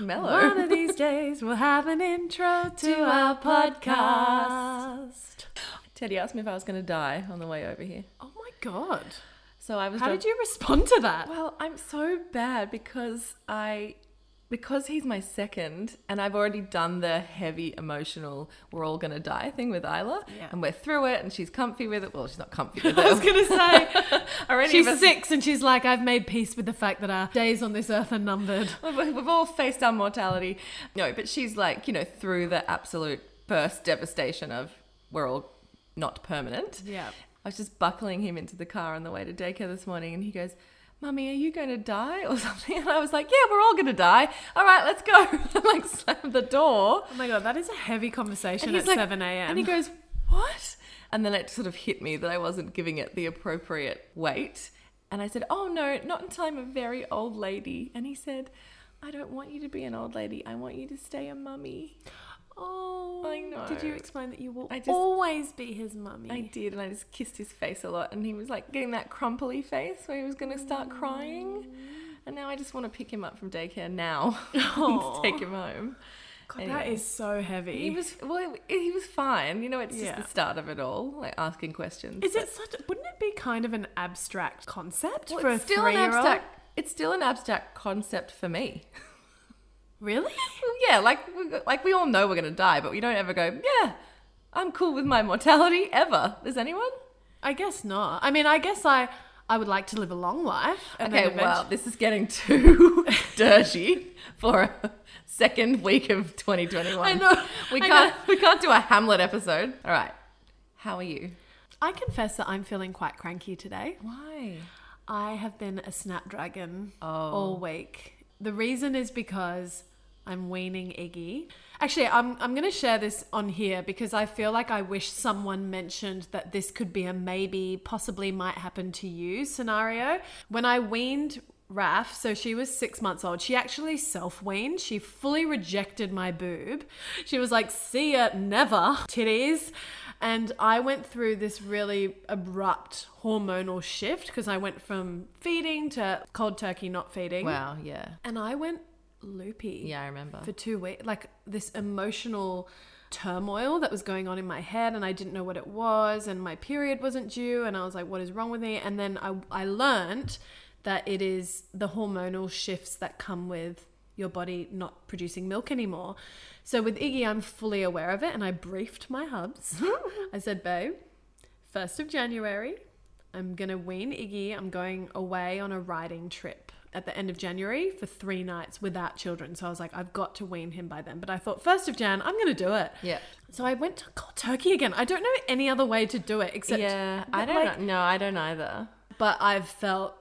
mellow. One of these days we'll have an intro to our podcast. Teddy asked me if I was going to die on the way over here. Oh my god. So I was. How dri- did you respond to that? Well, I'm so bad because I because he's my second and I've already done the heavy emotional we're all gonna die thing with Isla. Yeah. And we're through it and she's comfy with it. Well, she's not comfy with it. I was gonna say Already she's but- six and she's like, I've made peace with the fact that our days on this earth are numbered. We've we've all faced our mortality. No, but she's like, you know, through the absolute first devastation of we're all not permanent. Yeah. I was just buckling him into the car on the way to daycare this morning and he goes, Mummy, are you going to die or something? And I was like, Yeah, we're all going to die. All right, let's go. and like slammed the door. Oh my god, that is a heavy conversation at like- seven a.m. And he goes, What? And then it sort of hit me that I wasn't giving it the appropriate weight. And I said, Oh, no, not until I'm a very old lady. And he said, I don't want you to be an old lady. I want you to stay a mummy. Oh, I know. Did you explain that you will I just- always be his mummy? I did. And I just kissed his face a lot. And he was like getting that crumply face where he was going to start crying. Mm. And now I just want to pick him up from daycare now Aw. to take him home. God, Anyway. that is so heavy. He was well. He was fine. You know, it's Yeah. just the start of it all, like asking questions. Is it such? Wouldn't it be kind of an abstract concept Well, for it's a still an three-year-old? abstract. It's still an abstract concept for me. Really? Well, yeah, like we, like we all know we're gonna die, but we don't ever go. Yeah, I'm cool with my mortality ever. Does anyone? I guess not. I mean, I guess I I would like to live a long life. Okay, well, this is getting too dirty for a second week of 2021. I know, We I can't know. we can't do a Hamlet episode. All right. How are you? I confess that I'm feeling quite cranky today. Why? I have been a snapdragon Oh. all week. The reason is because I'm weaning Iggy. Actually, I'm, I'm going to share this on here because I feel like I wish someone mentioned that this could be a maybe, possibly might happen to you scenario. When I weaned Raf, so she was six months old, she actually self weaned. She fully rejected my boob. She was like, see ya, never, titties. And I went through this really abrupt hormonal shift because I went from feeding to cold turkey not feeding. Wow. Yeah. And I went loopy Yeah, I remember. for two weeks. Like this emotional turmoil that was going on in my head, and I didn't know what it was, and my period wasn't due, and I was like, what is wrong with me? And then I, I learned that it is the hormonal shifts that come with your body not producing milk anymore. So with Iggy, I'm fully aware of it, and I briefed my hubs. I said, babe, 1st of January, I'm going to wean Iggy. I'm going away on a riding trip at the end of January for three nights without children. So I was like, I've got to wean him by then. But I thought, 1st of Jan, I'm going to do it. Yeah. So I went to cold turkey again. I don't know any other way to do it except. yeah. I don't like- know. No, I don't either. But I've felt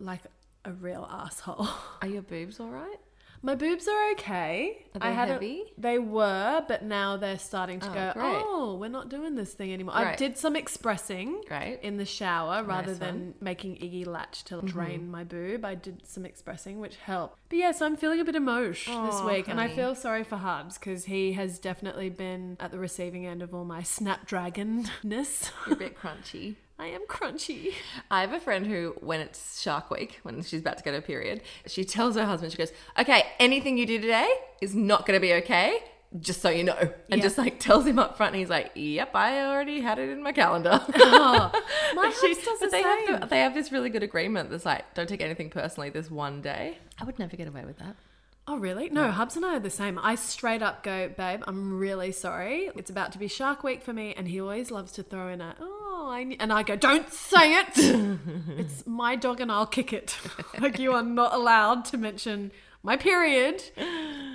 like a real asshole. Are your boobs all right? My boobs are okay. Are I they had a- heavy? they were, but now they're starting to Oh, go. great. Oh, we're not doing this thing anymore. I did some expressing Great. in the shower rather Nice than one. Mm-hmm. making Iggy latch to drain my boob. I did some expressing, which helped. But yes, I'm feeling a bit emosh this Oh, week, and I feel sorry for Hubs because he has definitely been at the receiving end of all my snapdragonness. You're a bit crunchy. I am crunchy. I have a friend who, when it's Shark Week, when she's about to get her period, she tells her husband, she goes, "Okay, anything you do today is not going to be okay." Just so you know, and Yeah. just like tells him up front, and he's like, "Yep, I already had it in my calendar." Oh, my she- does the they same. have the, they have this really good agreement that's like, don't take anything personally this one day. I would never get away with that. Oh, really? No, Hubs and I are the same. I straight up go, babe, I'm really sorry. It's about to be Shark Week for me. And he always loves to throw in a, oh, I. And I go, don't say it. it's my dog and I'll kick it. like, you are not allowed to mention my period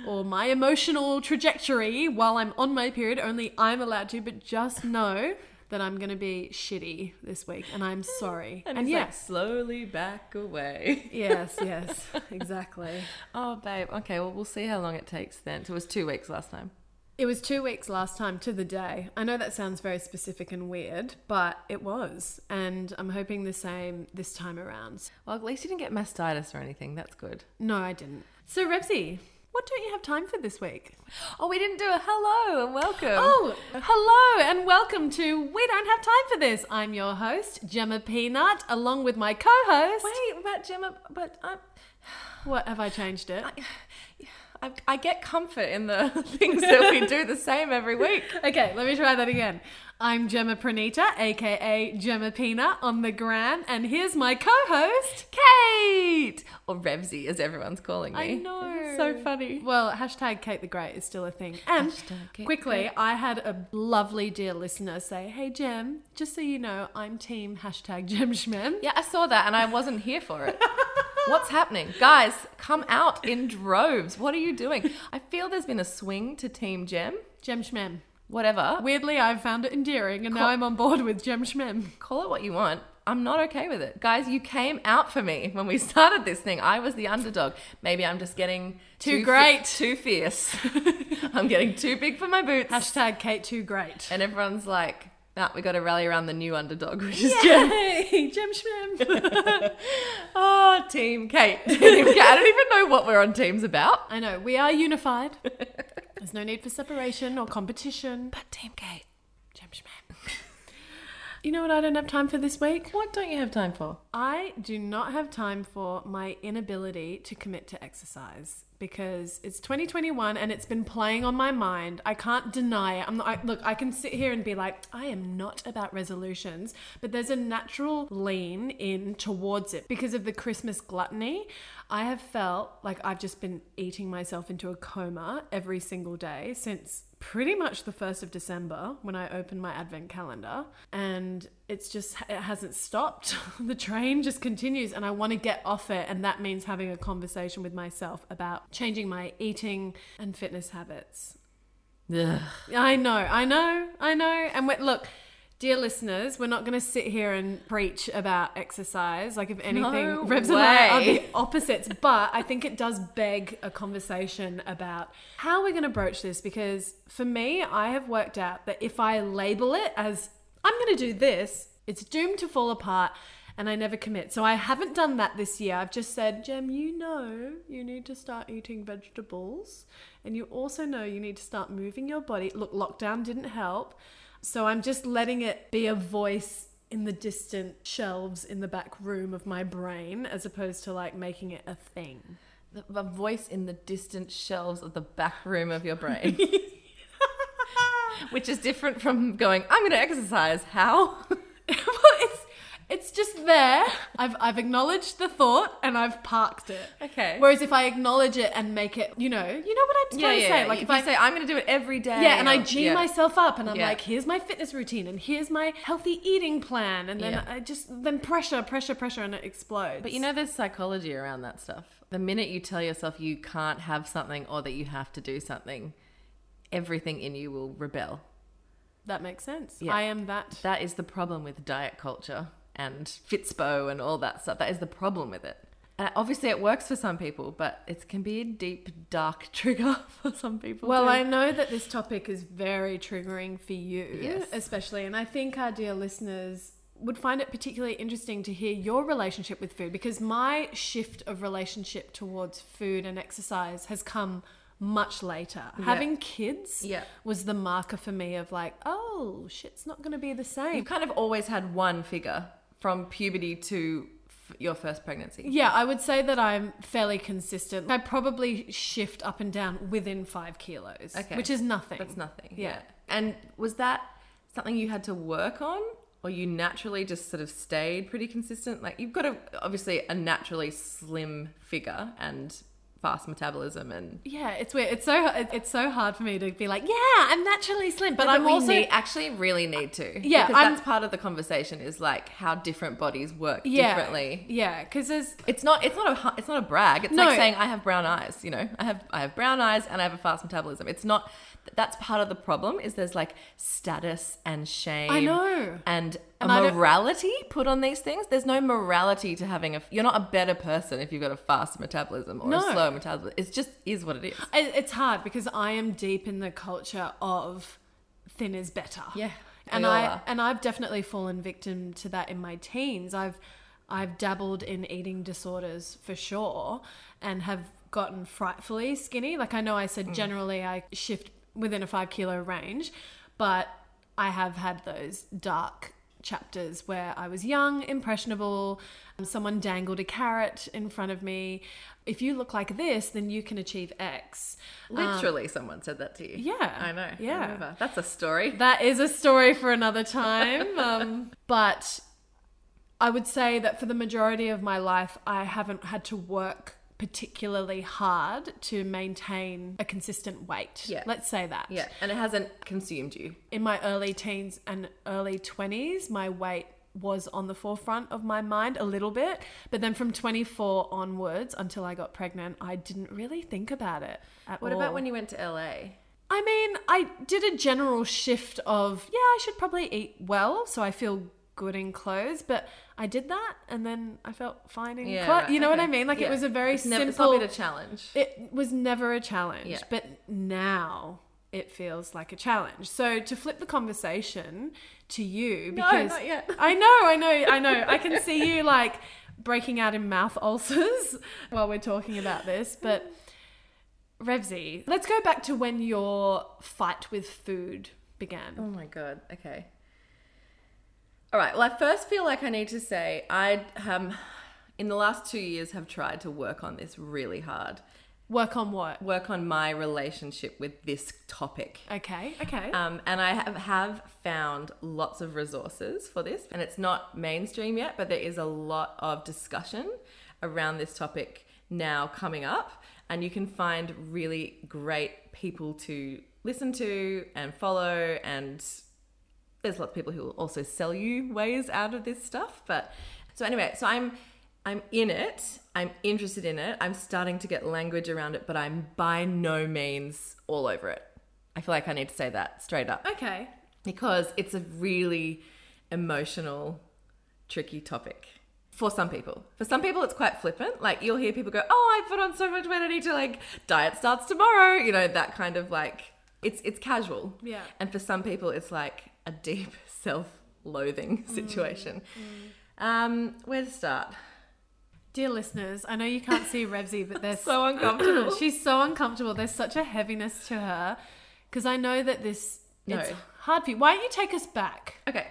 or my emotional trajectory while I'm on my period. Only I'm allowed to. But just know that I'm going to be shitty this week. And I'm sorry. And, And, he's like, yes. slowly back away. yes, yes, exactly. Oh, babe. Okay, well, we'll see how long it takes then. So it was two weeks last time. It was two weeks last time to the day. I know that sounds very specific and weird, but it was. And I'm hoping the same this time around. Well, at least you didn't get mastitis or anything. That's good. No, I didn't. So, Revsy, what don't you have time for this week? Oh, we didn't do a hello and welcome. Oh, hello and welcome to We Don't Have Time for This. I'm your host, Gemma Peanut, along with my co host. wait, about Gemma, but I'm. What have I changed it? I, I get comfort in the things that we do the same every week. Okay, let me try that again. I'm Gemma Pranita, aka Gemma Peanut on the gram, and here's my co-host. Kate! Or Revsy, as everyone's calling me. I know. It's so funny. Well, hashtag Kate the Great is still a thing. And Hashtag Kate the quickly. I had a lovely dear listener say, "Hey Gem, just so you know, I'm team hashtag Gem Shmen." Yeah, I saw that and I wasn't here for it. What's happening? Guys, come out in droves. What are you doing? I feel there's been a swing to Team Gem. Gem Shmen. Whatever. Weirdly, I've found it endearing, and now I'm on board with Gem Shmen. Call it what you want. I'm not okay with it. Guys, you came out for me when we started this thing. I was the underdog. Maybe I'm just getting Too fi- great. too fierce. I'm getting too big for my boots. Hashtag Kate too great. and everyone's like, nah, we got to rally around the new underdog, which is Gem. Yay, Gem Shmen. Oh, Team Kate. Team Kate. I don't even know what we're on teams about. I know we are unified. There's no need for separation or competition. But Team Kate. Gem Shmen. You know what I don't have time for this week? What don't you have time for? I do not have time for my inability to commit to exercise because it's 2021 and it's been playing on my mind. I can't deny it. I'm not, I, look, I can sit here and be like, I am not about resolutions, but there's a natural lean in towards it because of the Christmas gluttony. I have felt like I've just been eating myself into a coma every single day since pretty much the 1st of December when I opened my advent calendar and it's just it hasn't stopped. the train just continues and I want to get off it and that means having a conversation with myself about changing my eating and fitness habits. Ugh. I know, I know, I know. And look, dear listeners, we're not going to sit here and preach about exercise. Like, if anything, No Revs and I are the opposites. But I think it does beg a conversation about how we're going to broach this. Because for me, I have worked out that if I label it as I'm going to do this, it's doomed to fall apart. And I never commit. So I haven't done that this year. I've just said, Jem, you know you need to start eating vegetables. And you also know you need to start moving your body. Look, lockdown didn't help. So I'm just letting it be a voice in the distant shelves in the back room of my brain as opposed to like making it a thing. The, the voice in the distant shelves of the back room of your brain. Which is different from going, I'm going to exercise. How? well, it's it's just there. I've I've acknowledged the thought and I've parked it. Okay. Whereas if I acknowledge it and make it, you know, you know what I'm trying to say. Yeah. Like if, if I say, I'm going to do it every day. Yeah, and I G yeah. myself up and I'm Yeah. like, here's my fitness routine and here's my healthy eating plan. And then Yeah. I just, then pressure, pressure, pressure, and it explodes. But you know, there's psychology around that stuff. The minute you tell yourself you can't have something or that you have to do something, everything in you will rebel. that makes sense. Yeah. I am that. That is the problem with diet culture and Fitspo and all that stuff. That is the problem with it. And obviously, it works for some people, but it can be a deep, dark trigger for some people. Well, too. I know that this topic is very triggering for you, Yes. especially. And I think our dear listeners would find it particularly interesting to hear your relationship with food because my shift of relationship towards food and exercise has come much later. Having kids Yeah. was the marker for me of like, oh, shit's not going to be the same. You've kind of always had one figure from puberty to f- your first pregnancy. Yeah, I would say that I'm fairly consistent. I probably shift up and down within five kilos, Okay. which is nothing. That's nothing. Yeah. And was that something you had to work on? Or you naturally just sort of stayed pretty consistent? Like you've got a obviously a naturally slim figure and fast metabolism and Yeah, it's weird. It's so it- it's so hard for me to be like, yeah, I'm naturally slim, but But I'm also need, actually really need to. Yeah, because I'm- that's part of the conversation is like how different bodies work yeah, differently. Yeah, because there's It's not. It's not a. It's not a brag. It's No. like saying I have brown eyes. You know, I have. I have brown eyes and I have a fast metabolism. It's not. That's part of the problem. Is there's like status and shame. I know. And, And a morality put on these things. There's no morality to having a. You're not a better person if you've got a fast metabolism or No. a slow metabolism. It just is what it is. it's hard because I am deep in the culture of thin is better. Yeah, and I are. and I've definitely fallen victim to that in my teens. I've I've dabbled in eating disorders for sure, and have gotten frightfully skinny. Like I know I Mm. said generally I shift within a five kilo range, but I have had those dark chapters where I was young, impressionable, someone dangled a carrot in front of me. If you look like this, then you can achieve X. Literally, someone said that to you. Yeah. I know. Yeah. I. That's a story. That is a story for another time. Um, but I would say that for the majority of my life, I haven't had to work particularly hard to maintain a consistent weight. Yeah. Let's say that. Yeah, and it hasn't consumed you. In my early teens and early 20s, my weight was on the forefront of my mind a little bit. But then from 24 onwards until I got pregnant, I didn't really think about it at What all. about when you went to LA? I mean, I did a general shift of, yeah, I should probably eat well so I feel good in clothes, but I did that and then I felt fine in Yeah, right, You know what I mean? Like Yeah. it was a very It's never, it's simple. not a challenge. it was never a challenge, Yeah. but now it feels like a challenge. So to flip the conversation to you, No, because not yet. I know, I know, I know. I can see you like breaking out in mouth ulcers while we're talking about this, but. Revsy, let's go back to when your fight with food began. Oh my god. Okay. All right. Well, I first feel like I need to say I um, in the last two years have tried to work on this really hard. Work on what? Work on my relationship with this topic. Okay, okay. Um, and I have, have found lots of resources for this, and it's not mainstream yet, but there is a lot of discussion around this topic now coming up, and you can find really great people to listen to and follow, and there's lots of people who will also sell you ways out of this stuff. But so anyway, so I'm I'm in it. I'm interested in it. I'm starting to get language around it, but I'm by no means all over it. I feel like I need to say that straight up okay. because it's a really emotional, tricky topic for some people. For some people, it's quite flippant. Like you'll hear people go, "Oh, I put on so much weight. I need to like diet starts tomorrow." You know that kind of like it's it's casual. Yeah. And for some people, it's like a deep self-loathing situation. Um, where to start? Dear listeners, I know you can't see Revsy, but there's So uncomfortable. She's so uncomfortable. There's such a heaviness to her because I know that this No. it's hard for you. Why don't you take us back? Okay.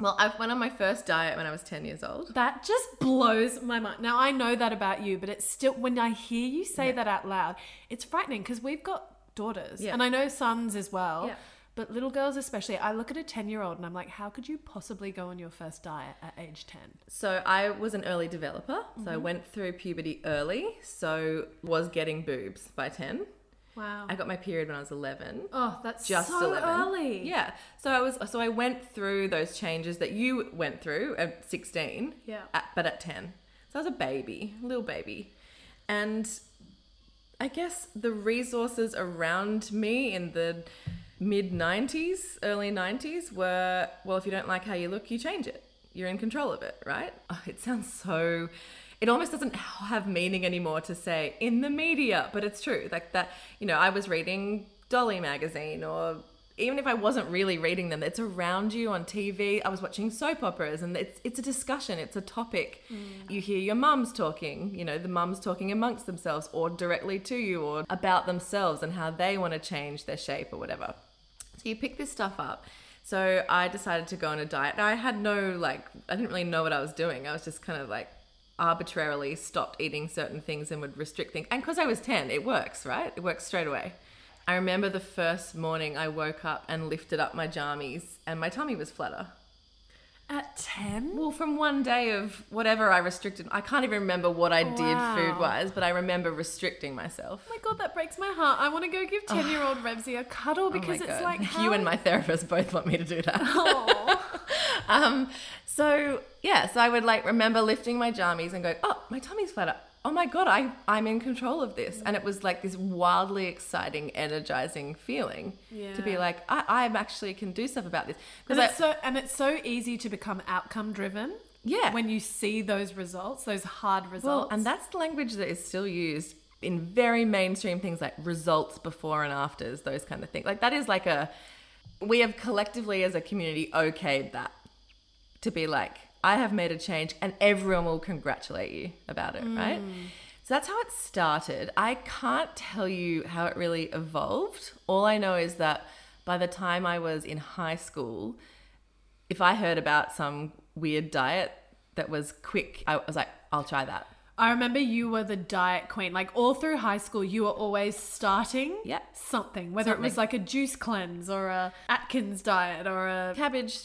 Well, I went on my first diet when I was 10 years old. That just blows my mind. Now I know that about you, but it's still when I hear you say that out loud, it's frightening because we've got daughters Yeah. and I know sons as well. Yeah. But little girls especially, I look at a 10 year old and I'm like, how could you possibly go on your first diet at age 10? So I was an early developer. So I mm-hmm. went through puberty early. So was getting boobs by 10. Wow. I got my period when I was 11. oh, that's Just so 11. early. Yeah. So I was so I went through those changes that you went through at 16. Yeah. At, but at 10. So I was a baby, little baby. And I guess the resources around me in the mid 90s, early 90s were well, if you don't like how you look, you change it. You're in control of it, right? Oh, it sounds so. It almost doesn't have meaning anymore to say in the media, but it's true. Like that, you know, I was reading Dolly magazine or even if I wasn't really reading them, it's around you on TV. I was watching soap operas and it's it's a discussion, it's a topic. Mm. You hear your mums talking, you know, the mums talking amongst themselves or directly to you or about themselves and how they want to change their shape or whatever. So you pick this stuff up. So I decided to go on a diet. I had no like I didn't really know what I was doing. I was just kind of like arbitrarily stopped eating certain things and would restrict things. And because I was 10, it works, right? It works straight away. I remember the first morning I woke up and lifted up my jammies and my tummy was flatter. At 10? Well, from one day of whatever I restricted, I can't even remember what I did Wow. food wise, but I remember restricting myself. Oh my god, that breaks my heart. I want to go give 10 year old Revsy a cuddle Oh my because it's God. like. How... you and my therapist both want me to do that. Aw. Um, so yeah, so I would like remember lifting my jammies and going, oh, my tummy's flatter. Oh my god, I I'm in control of this, and it was like this wildly exciting, energizing feeling to be like, I I actually can do stuff about this And because it's so and it's so easy to become outcome driven. Yeah. When you see those results, those hard results. well, and that's the language that is still used in very mainstream things like results before and afters, those kind of things. Like that is like a we have collectively as a community okayed that to be like, I have made a change and everyone will congratulate you about it, right? Mm. So that's how it started. I can't tell you how it really evolved. All I know is that by the time I was in high school, if I heard about some weird diet that was quick, I was like, I'll try that. I remember you were the diet queen. Like all through high school, you were always starting Yeah. something, whether it was like a juice cleanse or a Atkins diet or a Cabbage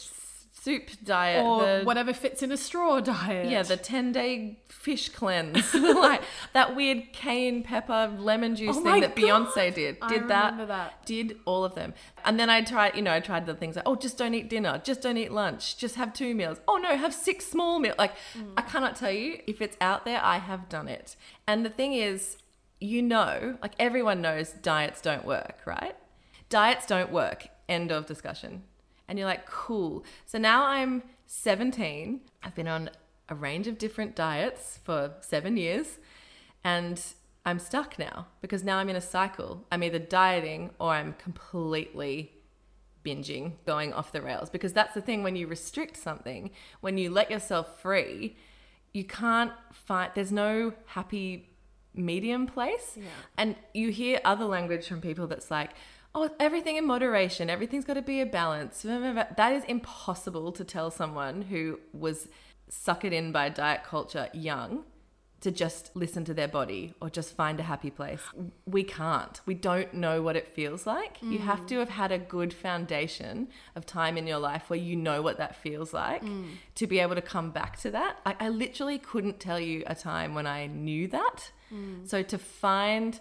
soup diet, or the, whatever fits in a straw diet. yeah, the 10 day fish cleanse, like that weird cayenne pepper lemon juice Oh thing that God. Beyonce did. Did that, that. Did all of them. And then I tried, you know, I tried the things like, oh, just don't eat dinner, just don't eat lunch, just have two meals. Oh no, have six small meals. Like, Mm. I cannot tell you if it's out there, I have done it. And the thing is, you know, like everyone knows diets don't work, right? Diets don't work. End of discussion. And you're like, cool. So now I'm 17. I've been on a range of different diets for seven years. And I'm stuck now because now I'm in a cycle. I'm either dieting or I'm completely binging, going off the rails. Because that's the thing when you restrict something, when you let yourself free, you can't find, there's no happy medium place. Yeah. And you hear other language from people that's like, oh, everything in moderation, everything's got to be a balance. That is impossible to tell someone who was suckered in by diet culture young to just listen to their body or just find a happy place. We can't. We don't know what it feels like. You have mm. to have had a good foundation of time in your life where you know what that feels like mm. to be able to come back to that. I, I literally couldn't tell you a time when I knew that. Mm. So to find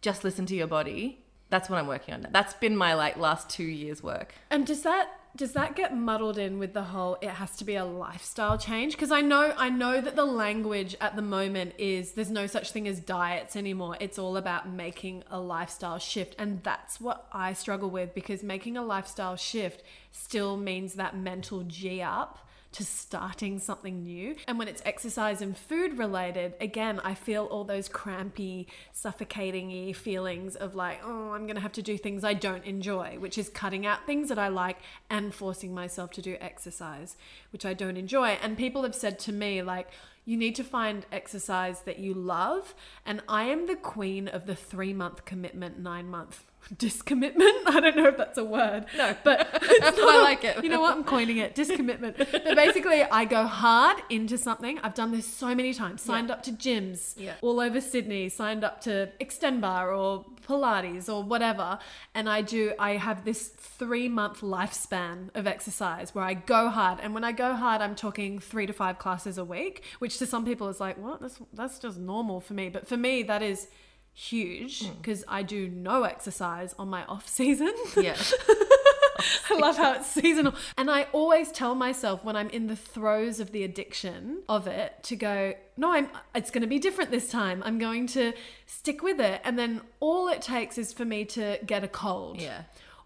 just listen to your body, that's what I'm working on. That's been my like last 2 years work. And does that does that get muddled in with the whole it has to be a lifestyle change? Because I know I know that the language at the moment is there's no such thing as diets anymore. It's all about making a lifestyle shift. And that's what I struggle with because making a lifestyle shift still means that mental G up to starting something new. And when it's exercise and food related, again, I feel all those crampy, suffocating feelings of like, oh, I'm going to have to do things I don't enjoy, which is cutting out things that I like and forcing myself to do exercise, which I don't enjoy. And people have said to me, like, you need to find exercise that you love. And I am the queen of the three month commitment, nine month discommitment. I don't know if that's a word. No. But it's I like it. You know what? I'm coining it discommitment. But basically, I go hard into something. I've done this so many times. Signed up to gyms Yeah. all over Sydney. Signed up to Xtend Barre or Pilates or whatever. And I do. I have this three month lifespan of exercise where I go hard. And when I go hard, I'm talking three to five classes a week, which to some people is like, what? That's that's just normal for me. But for me, that is huge hmm. because I do no exercise on my off season. Yeah. I love how it's seasonal. And I always tell myself when I'm in the throes of the addiction of it to go, no, I'm it's going to be different this time. I'm going to stick with it. And then all it takes is for me to get a cold. Yeah.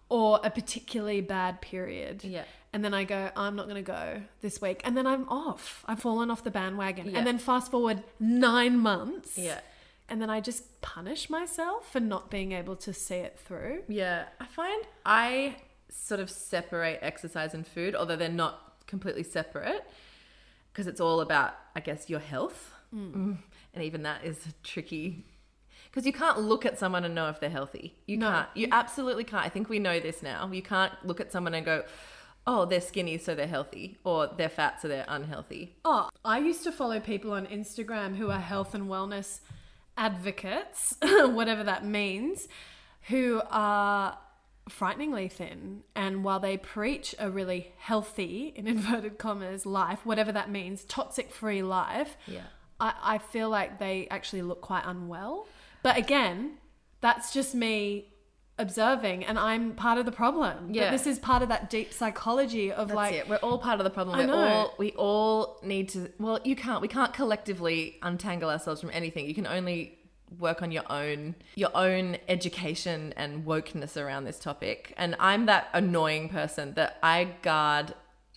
Or a particularly bad period. Yeah. And then I go, I'm not going to go this week. And then I'm off. I've fallen off the bandwagon. Yeah. And then fast forward nine months. Yeah. And then I just punish myself for not being able to see it through. Yeah, I find I sort of separate exercise and food, although they're not completely separate, because it's all about, I guess, your health. Mm. And even that is tricky. Because you can't look at someone and know if they're healthy. You No. can't. You absolutely can't. I think we know this now. You can't look at someone and go, oh, they're skinny, so they're healthy, or they're fat, so they're unhealthy. Oh, I used to follow people on Instagram who are health and wellness advocates, whatever that means, who are frighteningly thin. And while they preach a really healthy, in inverted commas, life, whatever that means, toxic free life, Yeah. I, I feel like they actually look quite unwell. But again, that's just me observing and I'm part of the problem. Yeah. But this is part of that deep psychology of That's like it. We're all part of the problem. I We're know. all we all need to. Well, you can't. We can't collectively untangle ourselves from anything. You can only work on your own your own education and wokeness around this topic. And I'm that annoying person that I guard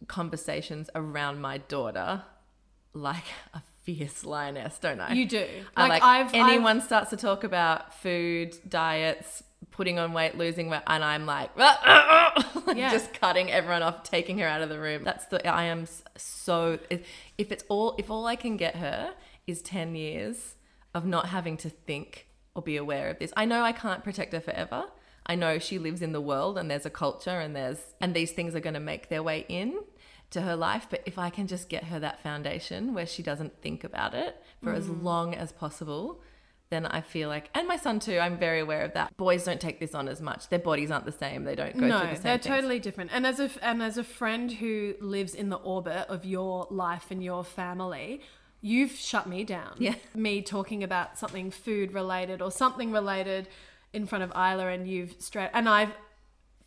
conversations around my daughter like a fierce lioness, don't I? you do. I Like, like I've anyone starts to talk about food, diets, putting on weight, losing weight, and I'm like, ah, ah, ah, like Yeah. just cutting everyone off, taking her out of the room. That's the I am so if if it's all if all I can get her is ten years of not having to think or be aware of this. I know I can't protect her forever. I know she lives in the world and there's a culture and there's and these things are going to make their way in to her life, but if I can just get her that foundation where she doesn't think about it for as mm. long as possible, then I feel like, and my son too, I'm very aware of that. Boys don't take this on as much. Their bodies aren't the same. They don't go no, through the same they're things. totally different. And as a and as a friend who lives in the orbit of your life and your family, you've shut me down. Yeah. Me talking about something food related or something related in front of Isla, and you've straight and I've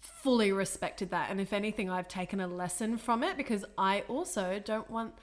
fully respected that. And if anything, I've taken a lesson from it because I also don't want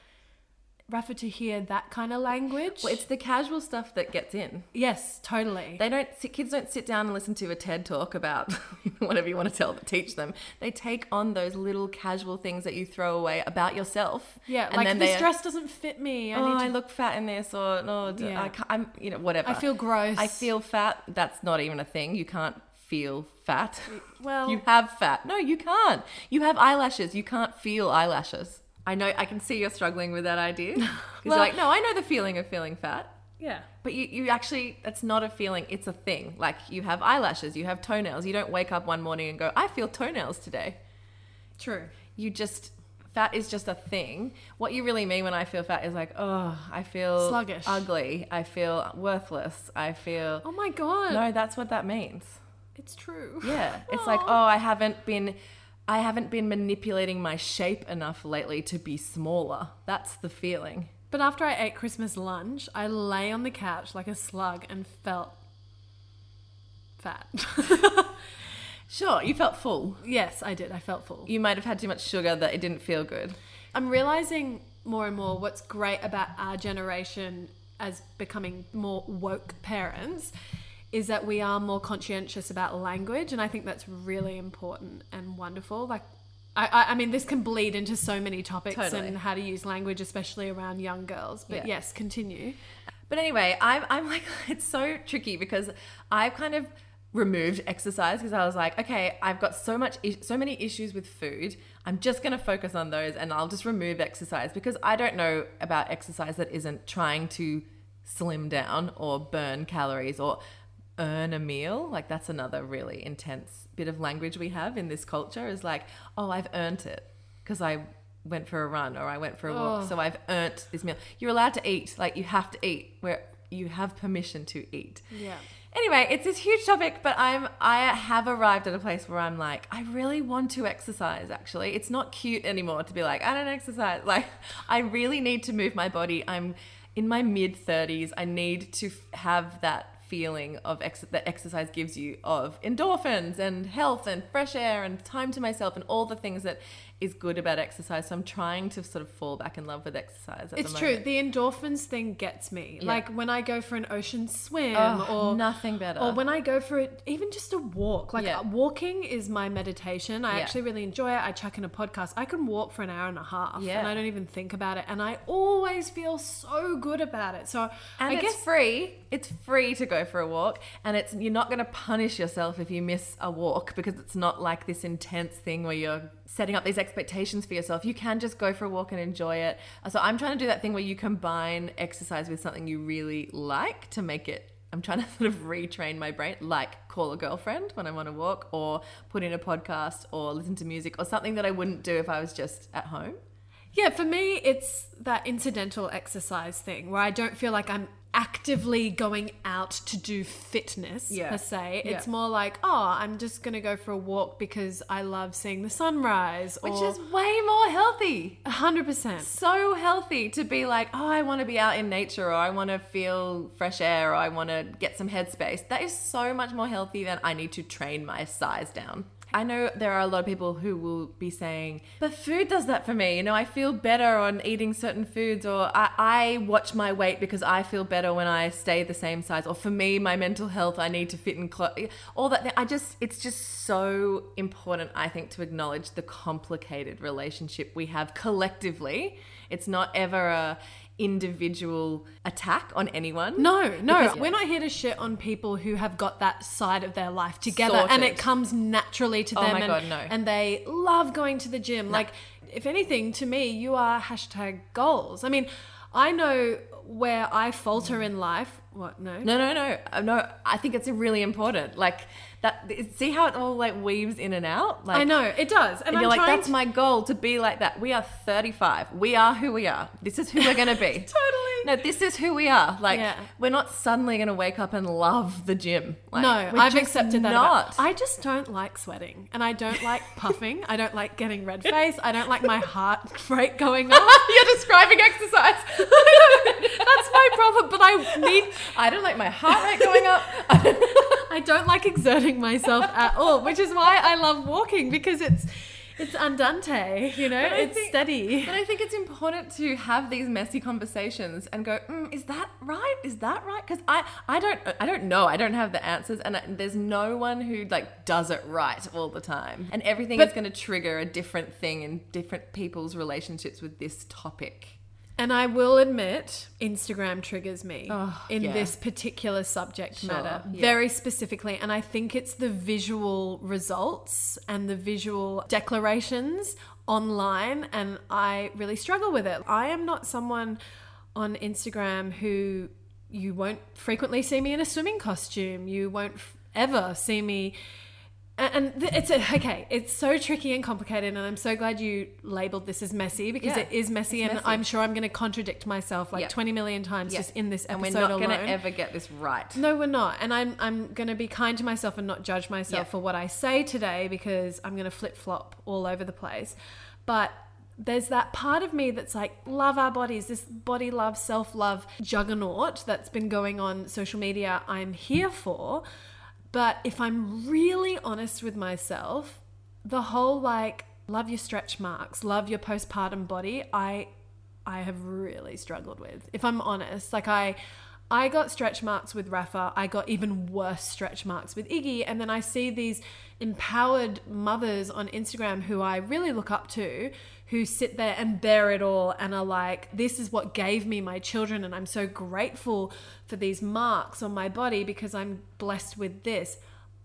Rafa to hear that kind of language. Well, it's the casual stuff that gets in. yes, totally. They don't. Kids don't sit down and listen to a TED talk about whatever you want to tell, teach them. They take on those little casual things that you throw away about yourself. yeah, and like then this dress doesn't fit me. I oh, need to I look fat in this, or no, Yeah. I can't, I'm, you know, whatever. I feel gross. I feel fat. That's not even a thing. You can't feel fat. well. you have fat. No, you can't. You have eyelashes. You can't feel eyelashes. I know. I can see you're struggling with that idea because Well- you're like, no, I know the feeling of feeling fat. yeah. But you, you actually, that's not a feeling, it's a thing. Like you have eyelashes, you have toenails. You don't wake up one morning and go, I feel toenails today. True. You just, fat is just a thing. What you really mean when I feel fat is like, oh, I feel Sluggish. ugly. I feel worthless. I feel. Oh my god. No, that's what that means. It's true. Yeah. It's like, oh, I haven't been. I haven't been manipulating my shape enough lately to be smaller. That's the feeling. But after I ate Christmas lunch, I lay on the couch like a slug and felt fat. Sure, you felt full. yes, I did. I felt full. You might have had too much sugar that it didn't feel good. I'm realizing more and more what's great about our generation as becoming more woke parents is that we are more conscientious about language and I think that's really important and wonderful. Like I, I, mean this can bleed into so many topics Totally. and how to use language, especially around young girls. But Yeah. yes, continue. But anyway, I'm, I'm like, it's so tricky because I've kind of removed exercise because I was like, okay, I've got so much, so many issues with food. I'm just going to focus on those and I'll just remove exercise because I don't know about exercise that isn't trying to slim down or burn calories or earn a meal. Like that's another really intense bit of language we have in this culture is like, oh, I've earned it because I went for a run or I went for a walk. Oh. So I've earned this meal. You're allowed to eat. Like you have to eat where you have permission to eat. Yeah. Anyway, it's this huge topic, but I'm I have arrived at a place where I'm like, I really want to exercise actually. It's not cute anymore to be like, I don't exercise. Like I really need to move my body. I'm in my mid 30s. I need to f- have that feeling of ex- that exercise gives you of endorphins and health and fresh air and time to myself and all the things that is good about exercise. So I'm trying to sort of fall back in love with exercise. At It's the true. The endorphins thing gets me. Yeah. Like when I go for an ocean swim Oh, or nothing better. or when I go for it, even just a walk. Like Yeah. walking is my meditation. I Yeah. actually really enjoy it. I chuck in a podcast. I can walk for an hour and a half, Yeah. and I don't even think about it. And I always feel so good about it. So And I it's guess free. It's free to go for a walk, and it's you're not going to punish yourself if you miss a walk because it's not like this intense thing where you're setting up these expectations for yourself. You can just go for a walk and enjoy it. So I'm trying to do that thing where you combine exercise with something you really like to make it. I'm trying to sort of retrain my brain, like call a girlfriend when I want to walk, or put in a podcast, or listen to music, or something that I wouldn't do if I was just at home. Yeah, for me, it's that incidental exercise thing where I don't feel like I'm actively going out to do fitness Yeah. per se. Yeah. It's more like, oh, I'm just going to go for a walk because I love seeing the sunrise. Which is way more healthy. 100%. so healthy to be like, oh, I want to be out in nature, or I want to feel fresh air, or I want to get some headspace. That is so much more healthy than I need to train my size down. I know there are a lot of people who will be saying, but food does that for me. You know, I feel better on eating certain foods, or I, I watch my weight because I feel better when I stay the same size. Or for me, my mental health, I need to fit in clothes. All that. I just, it's just so important, I think, to acknowledge the complicated relationship we have collectively. It's not ever a individual attack on anyone. No, no. Because- We're not here to shit on people who have got that side of their life together and it comes naturally to Oh them my and, God, no. and they love going to the gym. Like if anything, to me, you are hashtag goals. I mean, I know where I falter in life. What? No. No, no, no, Uh, no. I think it's really important. Like that. See how it all like weaves in and out. Like I know it does, and, And you're like, that's to- my goal to be like that. We are 35. We are who we are. This is who we're going to be. Totally. No, this is who we are. Like, Yeah. we're not suddenly going to wake up and love the gym. Like, no, I've accepted that. Not. About, I just don't like sweating, and I don't like puffing. I don't like getting red face. I don't like my heart rate going up. You're describing exercise. That's my problem. But I need. I don't like my heart rate going up. I don't like exerting myself at all, which is why I love walking because it's it's andante. You know, it's think- steady. But I think it's important to have these messy conversations and go, mm, is that right? Is that right? Because I, I don't, I don't know. I don't have the answers, and I, there's no one who like does it right all the time. And everything But- is going to trigger a different thing in different people's relationships with this topic. And I will admit, Instagram triggers me Oh, in yeah. this particular subject Sure, matter yeah. very specifically. And I think it's the visual results and the visual declarations online. And I really struggle with it. I am not someone on Instagram who you won't frequently see me in a swimming costume. You won't f- ever see me. And and th- it's a, okay. It's so tricky and complicated, and I'm so glad you labeled this as messy because Yeah, it is messy, and messy. I'm sure I'm going to contradict myself like Yeah. 20 million times Yeah. just in this And episode we're not going to ever get this right. no, we're not, and I'm I'm going to be kind to myself and not judge myself for what I say today because I'm going to flip flop all over the place. But there's that part of me that's like love our bodies, this body love, self love juggernaut that's been going on social media. I'm here for. But if I'm really honest with myself, the whole like love your stretch marks, love your postpartum body, I I have really struggled with. If I'm honest, like I I got stretch marks with Rafa. I got even worse stretch marks with Iggy. And then I see these empowered mothers on Instagram who I really look up to who sit there and bear it all and are like, this is what gave me my children. And I'm so grateful for these marks on my body because I'm blessed with this.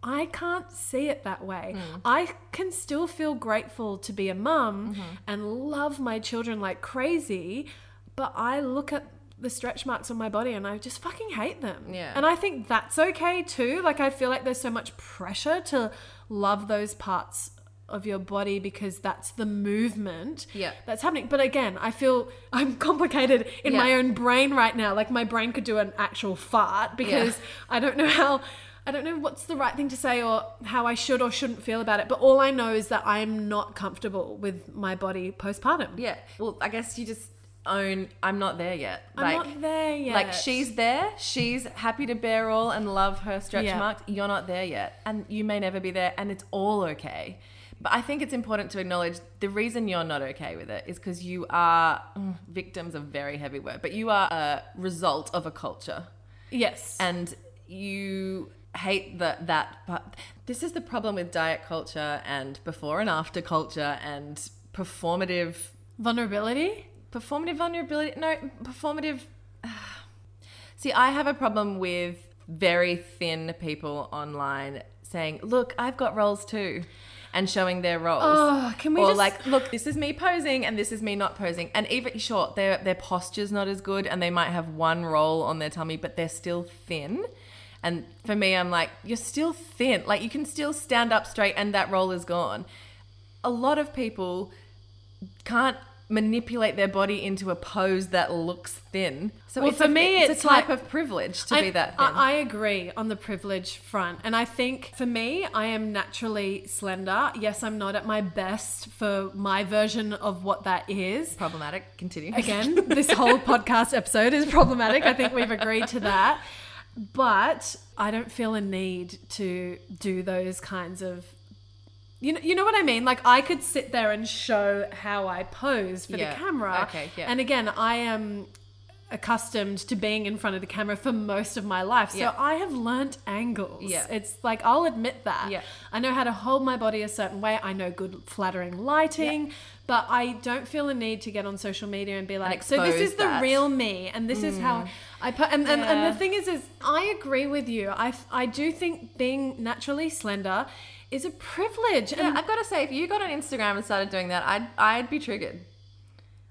I can't see it that way. Hmm. I can still feel grateful to be a mum mm-hmm. and love my children like crazy, but I look at the stretch marks on my body and I just fucking hate them. Yeah. And I think that's okay too. Like I feel like there's so much pressure to love those parts of your body because that's the movement Yeah. that's happening. But again, I feel I'm complicated in Yeah. my own brain right now. Like my brain could do an actual fart because I don't know how I don't know what's the right thing to say or how I should or shouldn't feel about it. But all I know is that I am not comfortable with my body postpartum. Yeah. Well, I guess you just own. I'm not there yet. I'm like, not there yet. Like she's there, she's happy to bear all and love her stretch Yeah. marks. You're not there yet, and you may never be there, and it's all okay. But I think it's important to acknowledge the reason you're not okay with it is because you are mm, victims a very heavy word, but you are a result of a culture, yes. and you hate the, that. But this is the problem with diet culture and before and after culture and performative Vulnerability? performative vulnerability no performative see i have a problem with very thin people online saying look i've got roles too and showing their roles. Oh, can we or just- like look this is me posing and this is me not posing. And even sure their their posture's not as good and they might have one roll on their tummy but they're still thin. And for me i'm like you're still thin. Like you can still stand up straight and that roll is gone. A lot of people can't manipulate their body into a pose that looks thin. So Well, for a, me, it's, it's a type like- of privilege to I, be that thin. I, I agree on the privilege front. And I think for me, I am naturally slender. Yes, I'm not at my best for my version of what that is. Problematic. Continue. Again, this whole podcast episode is problematic. I think we've agreed to that. But I don't feel a need to do those kinds of you know, you know what I mean? Like I could sit there and show how I pose for Yeah. the camera. Okay, yeah. And again, I am accustomed to being in front of the camera for most of my life. So Yeah. I have learnt angles. Yeah. It's like I'll admit that. Yeah. I know how to hold my body a certain way. I know good flattering lighting, yeah. but I don't feel a need to get on social media and be like, so this is the that." Mm. real me and this is how I put and, and, and the thing is is I agree with you. I I do think being naturally slender is a privilege. Yeah, And mm. I've got to say, if you got on Instagram and started doing that, I'd I'd be triggered.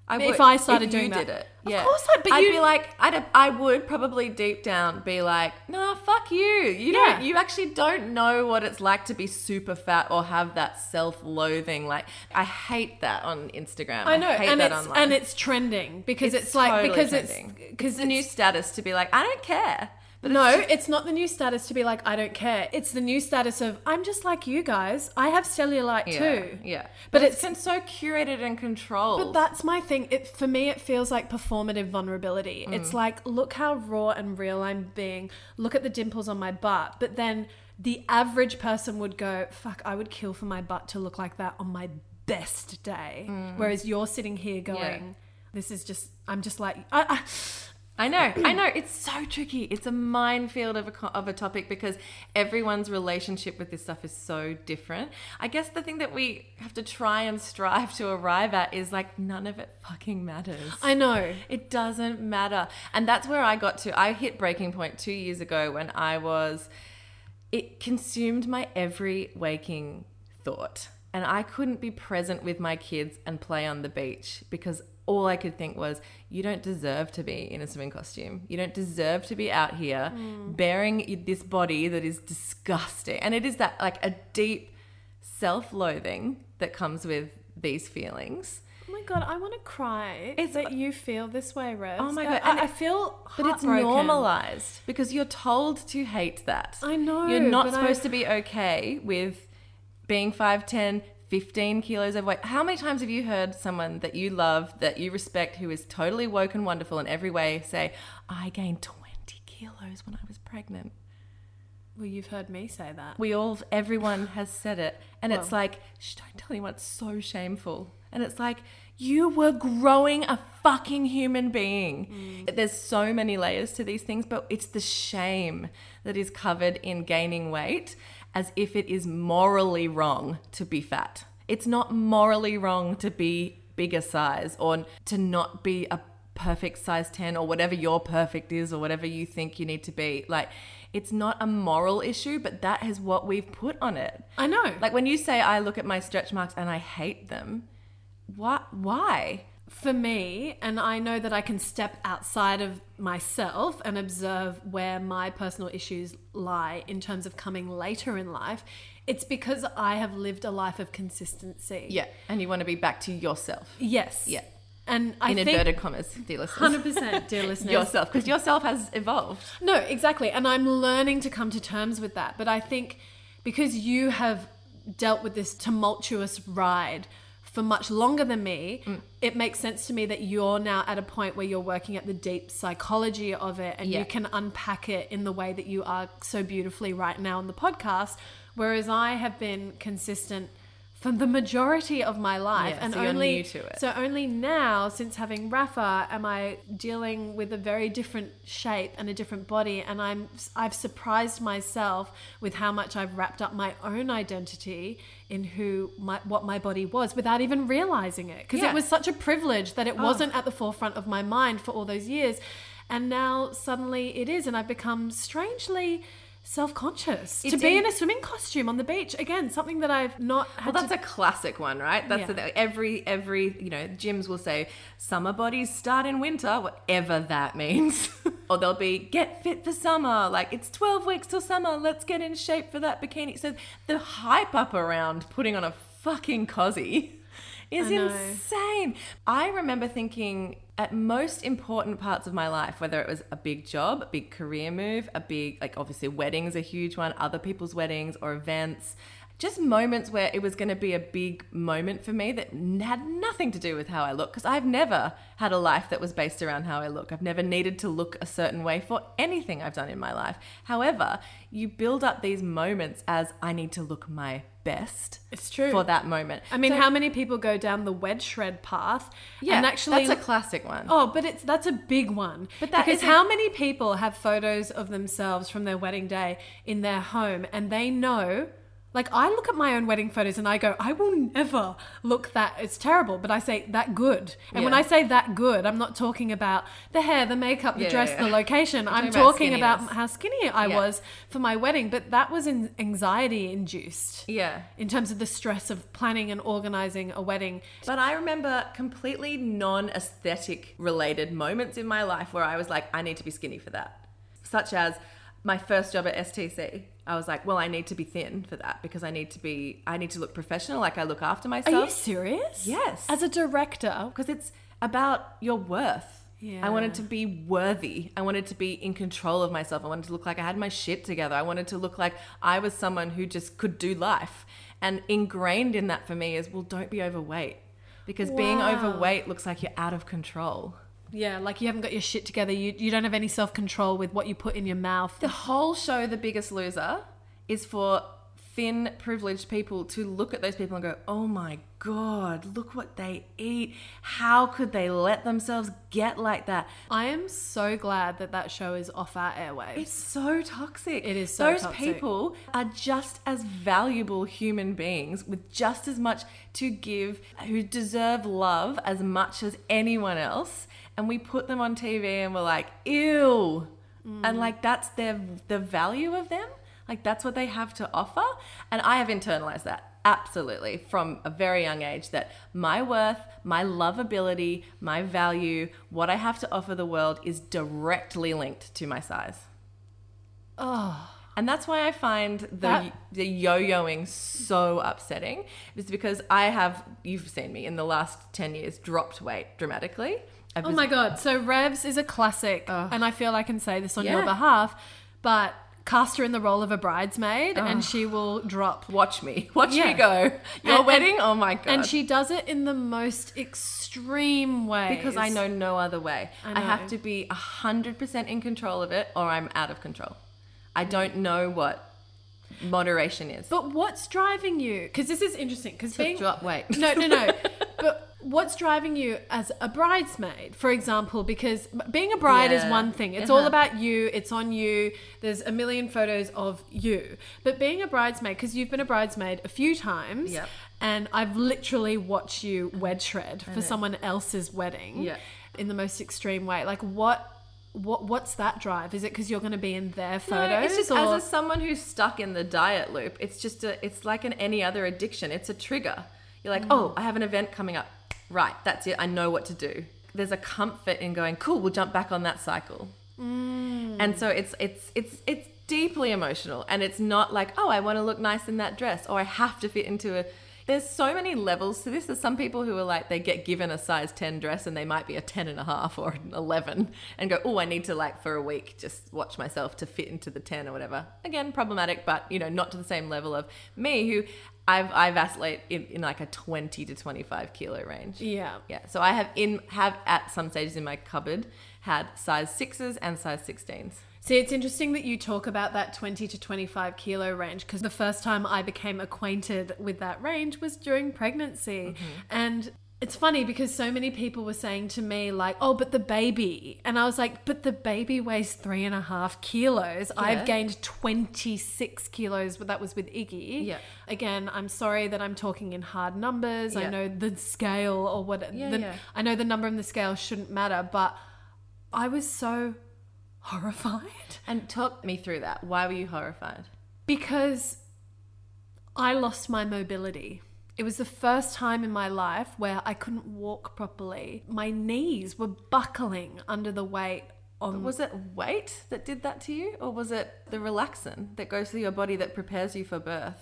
I If I started doing you that. did it, of course I'd. but I'd you- be like, I'd I would probably deep down be like, nah, fuck you. You Yeah. don't. You actually don't know what it's like to be super fat or have that self-loathing. Like, I hate that on Instagram. I know, hate and it's online. and it's trending because it's, It's like totally because trending. it's because the new status to be like, I don't care. But no, it's it's not the new status to be like I don't care. It's the new status of I'm just like you guys. I have cellulite yeah, too. yeah. But But, it's- it's, so curated and controlled. But that's my thing. It for me, it feels like performative vulnerability. Mm. It's like, look how raw and real I'm being. Look at the dimples on my butt. But then the average person would go, "Fuck, I would kill for my butt to look like that on my best day." Mm. Whereas you're sitting here going, "This is just. I'm just like." I, I, I know, I know. It's so tricky. It's a minefield of a, of a topic because everyone's relationship with this stuff is so different. I guess the thing that we have to try and strive to arrive at is like none of it fucking matters. I know. It doesn't matter. And that's where I got to. I hit breaking point two years ago when I was, it consumed my every waking thought. And I couldn't be present with my kids and play on the beach because all I could think was, you don't deserve to be in a swimming costume. You don't deserve to be out here hmm. bearing this body that is disgusting. And it is that like a deep self loathing that comes with these feelings. Oh my god, I want to cry. It's- that you feel this way, Rose. Oh my God, I, and I it- feel But it's normalized because you're told to hate that. I know, You're not supposed I- to be okay with being 5'10, 15 kilos overweight. How many times have you heard someone that you love, that you respect, who is totally woke and wonderful in every way say, I gained 20 kilos when I was pregnant? Well, you've heard me say that. We all, everyone has said it. And it's like, shh, don't tell anyone. It's so shameful. And it's like, you were growing a fucking human being. Mm. There's so many layers to these things, but it's the shame that is covered in gaining weight as if it is morally wrong to be fat. It's not morally wrong to be bigger size or to not be a perfect size 10 or whatever your perfect is or whatever you think you need to be. Like, it's not a moral issue, but that is what we've put on it. I know. Like when you say I look at my stretch marks and I hate them, what why? For me, and I know that I can step outside of myself and observe where my personal issues lie in terms of coming later in life, it's because I have lived a life of consistency. Yeah, and you want to be back to yourself. Yes. Yeah. And I In think inverted commas, dear listeners. 100%, dear listeners. yourself, because yourself has evolved. No, exactly. And I'm learning to come to terms with that. But I think because you have dealt with this tumultuous ride for much longer than me, Mm. it makes sense to me that you're now at a point where you're working at the deep psychology of it and Yeah. you can unpack it in the way that you are so beautifully right now on the podcast. Whereas I have been consistent for the majority of my life Yeah, and so only new to it. so only now, since having Rafa, am I dealing with a very different shape and a different body, and I'm I've surprised myself with how much I've wrapped up my own identity in who my what my body was without even realizing it, because Yeah. it was such a privilege that it Oh. wasn't at the forefront of my mind for all those years, and now suddenly it is, and I've become strangely. Self-conscious to be in- a swimming costume on the beach again, something that I've not had Well, that's to a classic one, right? That's Yeah. the every every you know gyms will say summer bodies start in winter, whatever that means, or they'll be get fit for summer. Like it's twelve weeks till summer. Let's get in shape for that bikini. So the hype up around putting on a fucking cosy is insane. I remember thinking at most important parts of my life, whether it was a big job, a big career move, a big, like obviously weddings, a huge one, other people's weddings or events, just moments where it was going to be a big moment for me that had nothing to do with how I look. Because I've never had a life that was based around how I look. I've never needed to look a certain way for anything I've done in my life. However, you build up these moments as I need to look my best It's true. for that moment. I mean, So- how many people go down the wed shred path? yeah, and actually, that's a classic one. oh, but it's that's a big one. But that because how many people have photos of themselves from their wedding day in their home, and they know Like I look at my own wedding photos and I go, I will never look that it's terrible, but I say that good. And when I say that good, I'm not talking about the hair, the makeup, the Yeah, dress, yeah, the location. I'm talking about talking about, skinniness. how skinny I Yeah. was for my wedding, but that was in anxiety induced Yeah. in terms of the stress of planning and organizing a wedding. But I remember completely non aesthetic related moments in my life where I was like, I need to be skinny for that. Such as my first job at STC. I was like, well, I need to be thin for that because I need to be, I need to look professional, like I look after myself. Are you serious? Yes. As a director, Because it's about your worth. Yeah. I wanted to be worthy. I wanted to be in control of myself. I wanted to look like I had my shit together. I wanted to look like I was someone who just could do life. And ingrained in that for me is, well, don't be overweight. Because being overweight looks like you're out of control. Yeah, like you haven't got your shit together. You you don't have any self control with what you put in your mouth. The whole show, The Biggest Loser, is for thin, privileged people to look at those people and go, oh my God, look what they eat. How could they let themselves get like that? I am so glad that that show is off our airwaves. It's so toxic. It is so Those toxic. people are just as valuable human beings with just as much to give, who deserve love as much as anyone else. And we put them on TV and we're like, ew. Mm. And like that's their the value of them. Like that's what they have to offer. And I have internalized that absolutely from a very young age that my worth, my lovability, my value, what I have to offer the world is directly linked to my size. oh, And that's why I find the That- the yo-yoing so upsetting. Is because I have you've seen me in the last 10 years dropped weight dramatically. Oh my god! So Revs is a classic, and I feel I can say this on your behalf. But cast her in the role of a bridesmaid, and she will drop. watch me. Watch Yeah. me go. Your And- wedding? oh my god. And she does it in the most extreme way because I know no other way. I have to be 100% in control of it or I'm out of control. I don't know what moderation is. But what's driving you? Because this is interesting. Because being drop weight. no, no, no. but what's driving you as a bridesmaid, for example? Because being a bride is one thing. It's all Uh-huh. about you. It's on you. There's a million photos of you. But being a bridesmaid, because you've been a bridesmaid a few times, Yep. and I've literally watched you wed shred for someone else's wedding, Yeah. in the most extreme way. Like what? What, what's that drive? Is it because you're going to be in their photos? No, it's just or- as a, someone who's stuck in the diet loop. It's just a. It's like an any other addiction. It's a trigger. You're like, oh, I have an event coming up. Right, that's it. I know what to do. There's a comfort in going. Cool, we'll jump back on that cycle. Mm. And so it's it's it's it's deeply emotional, and it's not like, oh, I want to look nice in that dress, or I have to fit into a. There's so many levels to this. There's some people who are like they get given a size 10 dress and they might be a 10 and a half or an 11 and go, oh, I need to like for a week just watch myself to fit into the 10 or whatever. Again, problematic, but you know, not to the same level of me who I've I vacillate in, in like a 20 to 25 kilo range. yeah. Yeah. So I have in have at some stages in my cupboard had size sixes and size 16s. See, it's interesting that you talk about that 20 to 25 kilo range because the first time I became acquainted with that range was during pregnancy. Mm-hmm. And it's funny because so many people were saying to me, like, oh, but the baby. And I was like, but the baby weighs three and a half kilos. I've gained 26 kilos, but that was with Iggy. Yeah. Again, I'm sorry that I'm talking in hard numbers. I know the scale or what, Yeah, the, yeah. I know the number on the scale shouldn't matter, but I was so horrified. And talk me through that. Why were you horrified? Because I lost my mobility. It was the first time in my life where I couldn't walk properly. My knees were buckling under the weight on. Was it weight that did that to you, or was it the relaxin that goes through your body that prepares you for birth?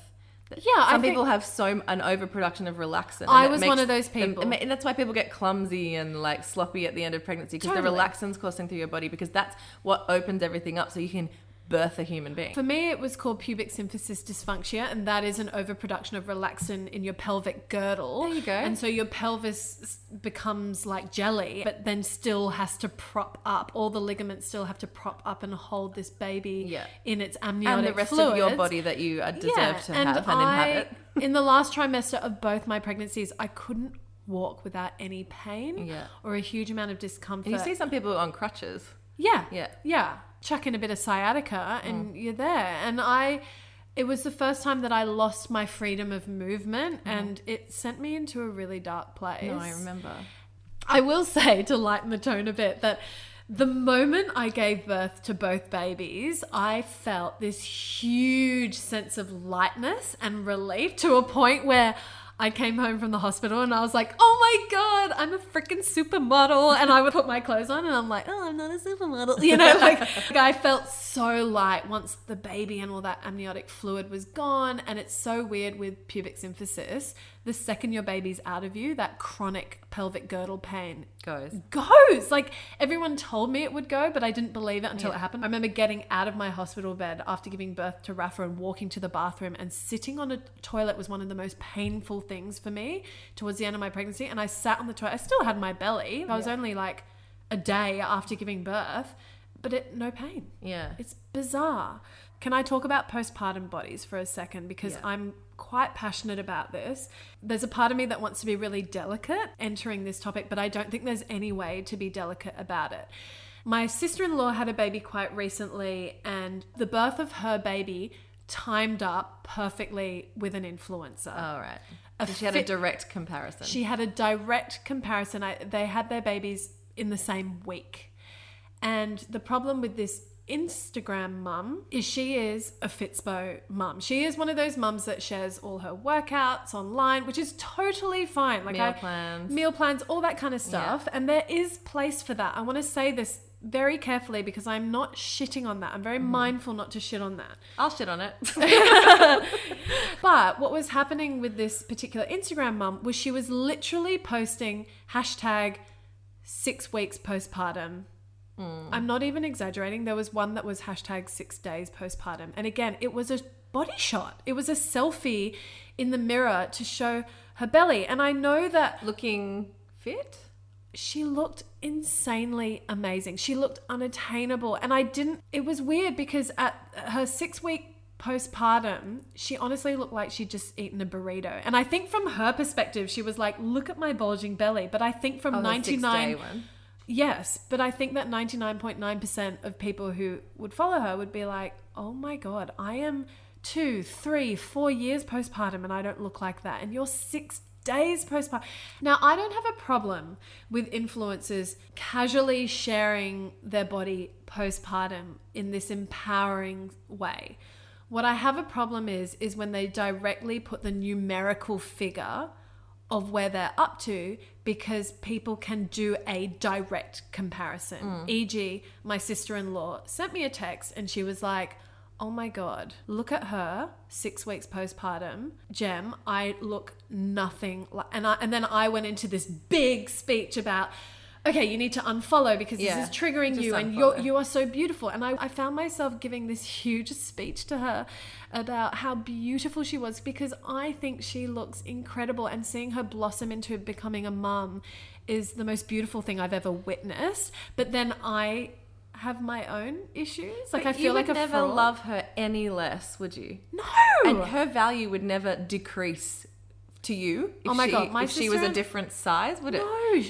That- Yeah, I some think- people have so an overproduction of relaxin. I was one of those them- people. and that's why people get clumsy and like sloppy at the end of pregnancy because the Totally. relaxin's coursing through your body because that's what opens everything up so you can birth a human being. For me, it was called pubic symphysis dysfunction, and that is an overproduction of relaxin in your pelvic girdle. There you go. And so your pelvis becomes like jelly, but then still has to prop up. All the ligaments still have to prop up and hold this baby Yeah. in its amniotic and the rest of your body that you uh, deserve to have and I, inhabit. in the last trimester of both my pregnancies, I couldn't walk without any pain Yeah. or a huge amount of discomfort. And you see some people on crutches. yeah, Yeah. yeah. Chuck in a bit of sciatica mm. and you're there. And I, It was the first time that I lost my freedom of movement mm-hmm. and it sent me into a really dark place. No, I remember. I will say to lighten the tone a bit that the moment I gave birth to both babies, I felt this huge sense of lightness and relief to a point where I came home from the hospital and I was like, oh my God, I'm a freaking supermodel. And I would put my clothes on and I'm like, oh, I'm not a supermodel. You know, like, like I felt so light once the baby and all that amniotic fluid was gone. And it's so weird with pubic symphysis. The second your baby's out of you, that chronic pelvic girdle pain Goes. goes. Like everyone told me it would go, but I didn't believe it until Yeah. it happened. I remember getting out of my hospital bed after giving birth to Rafa and walking to the bathroom and sitting on a toilet was one of the most painful things for me towards the end of my pregnancy. And I sat on the toilet. I still had my belly. I was only like a day after giving birth, but it no pain. Yeah. It's bizarre. Can I talk about postpartum bodies for a second? Because Yeah. I'm quite passionate about this. There's a part of me that wants to be really delicate entering this topic, but I don't think there's any way to be delicate about it. My sister in law had a baby quite recently, and the birth of her baby timed up perfectly with an influencer. All right. So she had a direct comparison. She had a direct comparison. I, they had their babies in the same week. And the problem with this Instagram mum is she is a Fitspo mum. She is one of those mums that shares all her workouts online, which is totally fine. Like Meal I, plans. meal plans, all that kind of stuff. And there is place for that. I want to say this very carefully because I'm not shitting on that. I'm very mm-hmm. mindful not to shit on that. I'll shit on it. But what was happening with this particular Instagram mum was she was literally posting hashtag six weeks postpartum. Mm. I'm not even exaggerating. There was one that was hashtag six days postpartum. And again, it was a body shot, it was a selfie in the mirror to show her belly. And I know that Looking fit? she looked insanely amazing. She looked unattainable. And I didn't, it was weird because at her six week postpartum, she honestly looked like she'd just eaten a burrito. And I think from her perspective, she was like, look at my bulging belly. But I think from Oh, the 99, six-day one. Yes, but I think that 99.9% of people who would follow her would be like, oh my God, I am two, three, four years postpartum and I don't look like that. And you're six days postpartum. Now, I don't have a problem with influencers casually sharing their body postpartum in this empowering way. What I have a problem is is when they directly put the numerical figure of where they're up to because people can do a direct comparison. Mm. E.g., my sister in law sent me a text and she was like, Oh my God, look at her, six weeks postpartum. Gem, I look nothing like. And, I, and then I went into this big speech about, okay, you need to unfollow because Yeah, this is triggering just you and you're, you are so beautiful. And I, I found myself giving this huge speech to her about how beautiful she was because I think she looks incredible and seeing her blossom into becoming a mum is the most beautiful thing I've ever witnessed. But then I have my own issues. Like But I feel you like would a never fraud. love her any less, would you? No. And her value would never decrease to you. Oh my she, God, my if she was a different size, would it?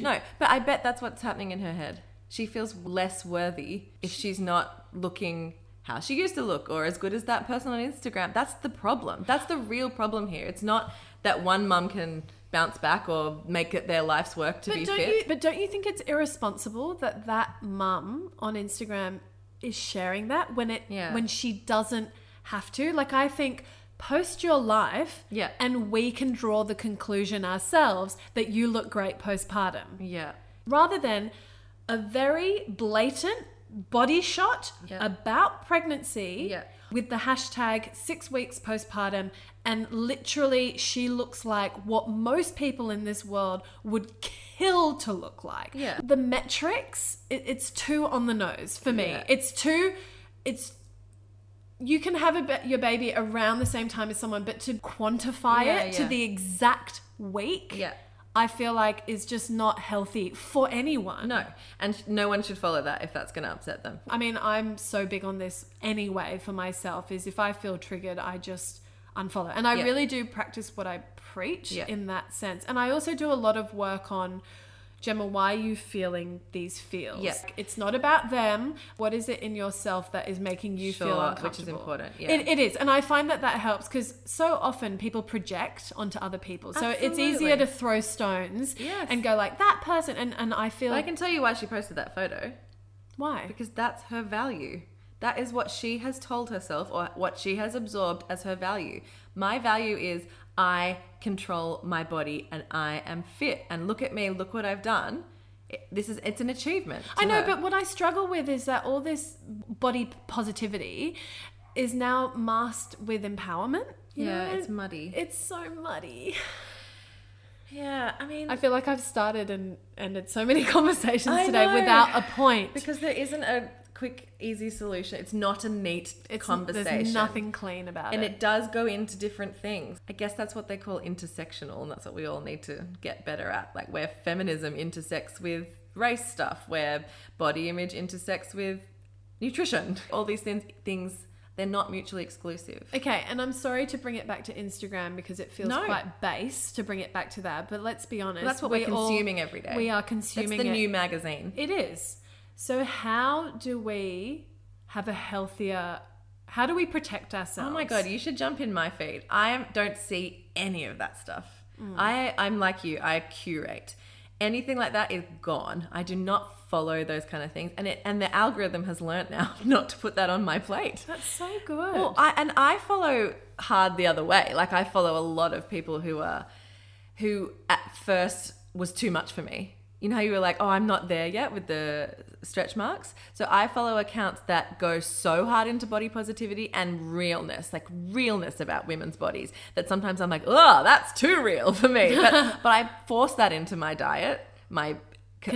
No. no. But I bet that's what's happening in her head. She feels less worthy if she's not looking how she used to look or as good as that person on Instagram. That's the problem. That's the real problem here. It's not that one mum can bounce back or make it their life's work to but be don't fit. you but don't you think it's irresponsible that that mum on Instagram is sharing that when it Yeah. when she doesn't have to like I think post your life Yeah. and we can draw the conclusion ourselves that you look great postpartum yeah. rather than a very blatant body shot Yeah. about pregnancy Yeah. with the hashtag six weeks postpartum and literally she looks like what most people in this world would kill to look like Yeah. the metrics it, it's too on the nose for me Yeah. it's too it's you can have a, your baby around the same time as someone but to quantify Yeah, it to the exact week Yeah. I feel like is just not healthy for anyone. No. And no one should follow that if that's going to upset them. I mean, I'm so big on this anyway for myself is if I feel triggered, I just unfollow. And I Yeah. really do practice what I preach Yeah. in that sense. And I also do a lot of work on Gemma, why are you feeling these feels? Yeah. It's not about them. What is it in yourself that is making you feel Sure, uncomfortable? which is important, yeah. It, it is. And I find that that helps because so often people project onto other people. So it's easier to throw stones Yes. and go like, that person. And, and I feel But I can tell you why she posted that photo. why? Because that's her value. That is what she has told herself or what she has absorbed as her value. My value is I control my body and I am fit. And look at me, look what I've done. This is it's an achievement. I know, her. but what I struggle with is that all this body positivity is now masked with empowerment. yeah, know? it's muddy. it's so muddy. yeah, I mean I feel like I've started and ended so many conversations I today know. without a point. because there isn't a quick easy solution. It's not a neat it's, conversation. There's nothing clean about and it. And it does go into different things. I guess that's what they call intersectional, and that's what we all need to get better at. Like where feminism intersects with race stuff, where body image intersects with nutrition. All these things, things they're not mutually exclusive. Okay, and I'm sorry to bring it back to Instagram because it feels No. quite base to bring it back to that. But let's be honest, That's what we we're all- consuming every day. We are consuming the it. new magazine. It is. So how do we have a healthier? How do we protect ourselves? Oh my god, you should jump in my feed. I don't see any of that stuff. Mm. I I'm like you. I curate. Anything like that is gone. I do not follow those kind of things, and it and the algorithm has learnt now not to put that on my plate. That's so good. Well, I and I follow hard the other way. Like I follow a lot of people who are who at first was too much for me. You know how you were like, "Oh, I'm not there yet with the stretch marks." So I follow accounts that go so hard into body positivity and realness, like realness about women's bodies that sometimes I'm like, "Oh, that's too real for me." But but I force that into my diet, my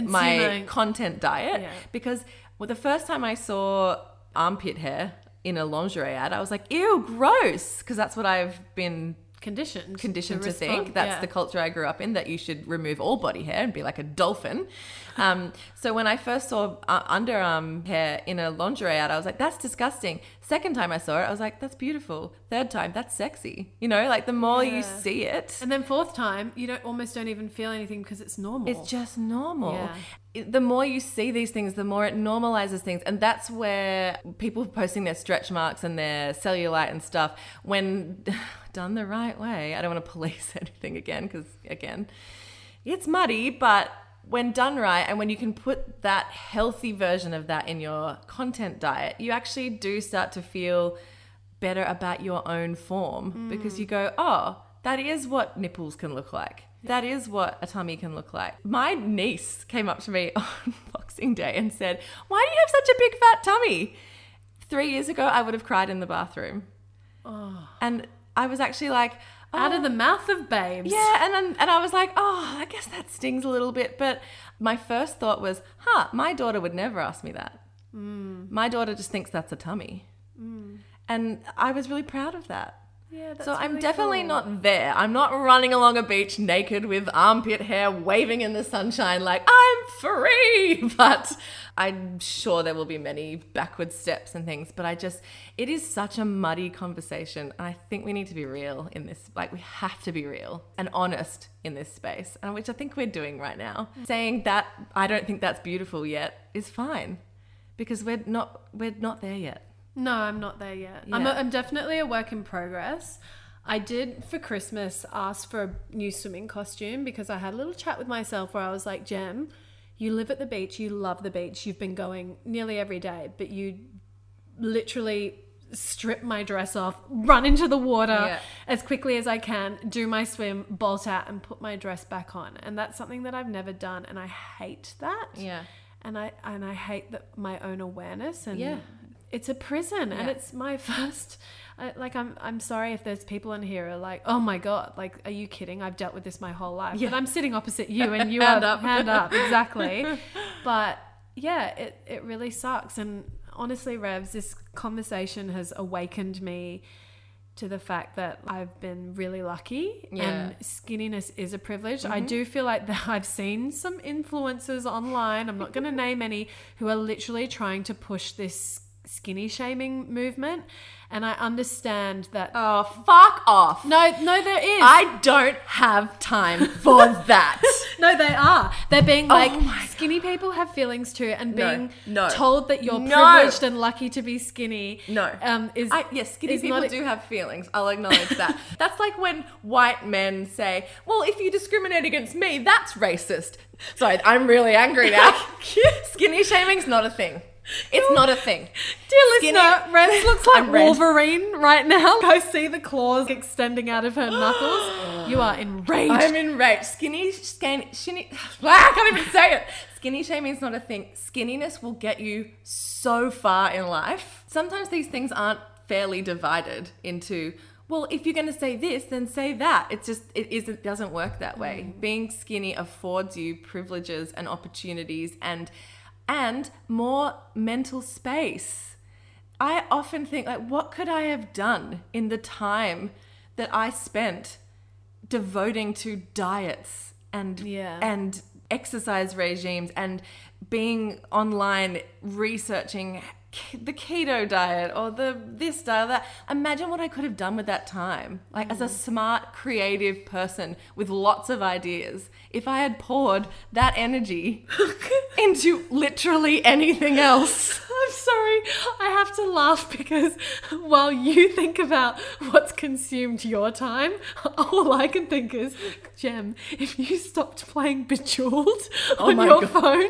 my content diet Yeah. because well, the first time I saw armpit hair in a lingerie ad, I was like, ew, gross. Because that's what I've been conditioned. conditioned to, respond, think. That's yeah. the culture I grew up in, that you should remove all body hair and be like a dolphin. Um, so when I first saw uh, underarm hair in a lingerie ad, I was like, that's disgusting. Second time I saw it, I was like, that's beautiful. Third time, that's sexy. You know, like the more you see it, And then fourth time, you don't almost don't even feel anything because it's normal. It's just normal. Yeah. The more you see these things, the more it normalizes things. And that's where people posting their stretch marks and their cellulite and stuff, when done the right way, I don't want to police anything again because, again, it's muddy, but when done right and when you can put that healthy version of that in your content diet, you actually do start to feel better about your own form because mm. you go, oh, that is what nipples can look like. That is what a tummy can look like. My niece came up to me on Boxing Day and said, Why do you have such a big fat tummy? Three years ago, I would have cried in the bathroom. oh. And I was actually like, out "Oh, of the mouth of babes. yeah, and then, and I was like, oh, I guess that stings a little bit. But my first thought was, huh, my daughter would never ask me that. Mm. My daughter just thinks that's a tummy, and I was really proud of that. Yeah, so I'm really definitely cool. not there. I'm not running along a beach naked with armpit hair waving in the sunshine like I'm free. But I'm sure there will be many backward steps and things. But I just, it is such a muddy conversation. And I think we need to be real in this. Like, we have to be real and honest in this space, and which I think we're doing right now. Saying that I don't think that's beautiful yet is fine because we're not, we're not there yet. No, I'm not there yet. I'm, a, I'm definitely a work in progress. I did for Christmas ask for a new swimming costume because I had a little chat with myself where I was like, Jem, you live at the beach, you love the beach, you've been going nearly every day, but you literally strip my dress off, run into the water Yeah. as quickly as I can, do my swim, bolt out, and put my dress back on. And that's something that I've never done, and I hate that Yeah. and I and I hate that my own awareness and Yeah. It's a prison and it's my first I, like I'm I'm sorry if there's people in here who are like oh my god like are you kidding I've dealt with this my whole life Yeah. but I'm sitting opposite you and you Hand are up. hand up exactly but yeah it it really sucks and honestly Revs this conversation has awakened me to the fact that I've been really lucky Yeah. and skinniness is a privilege. I mm-hmm. do feel like that I've seen some influencers online, I'm not going to name any, who are literally trying to push this skinny shaming movement, and I understand that. Oh, fuck off. no, no, there is. I don't have time for that. no, they are. They're being like Oh my skinny people have feelings too, and No, being no. told that you're No. privileged and lucky to be skinny. No. um, is I, yes, skinny is people not- do have feelings. I'll acknowledge that. that's like when white men say, "Well, if you discriminate against me, that's racist." Sorry, I'm really angry now. skinny shaming's not a thing. It's not a thing. Dear Skinny- listener, Revs looks like I'm red. Wolverine right now. I see the claws extending out of her knuckles. You are enraged. I'm enraged. Skinny, skinny, skinny. Ah, I can't even say it. Skinny shaming is not a thing. Skinniness will get you so far in life. Sometimes these things aren't fairly divided into. Well, if you're going to say this, then say that. It's just it isn't doesn't work that way. Mm. Being skinny affords you privileges and opportunities and and more mental space. I often think like what could I have done in the time that I spent devoting to diets and Yeah. and exercise regimes and being online researching the keto diet or the this diet that imagine what I could have done with that time like as a mm. smart creative person with lots of ideas if I had poured that energy into literally anything else I'm sorry. I have to laugh because while you think about what's consumed your time, all I can think is, Jem, if you stopped playing Bejeweled oh on Oh my your God. phone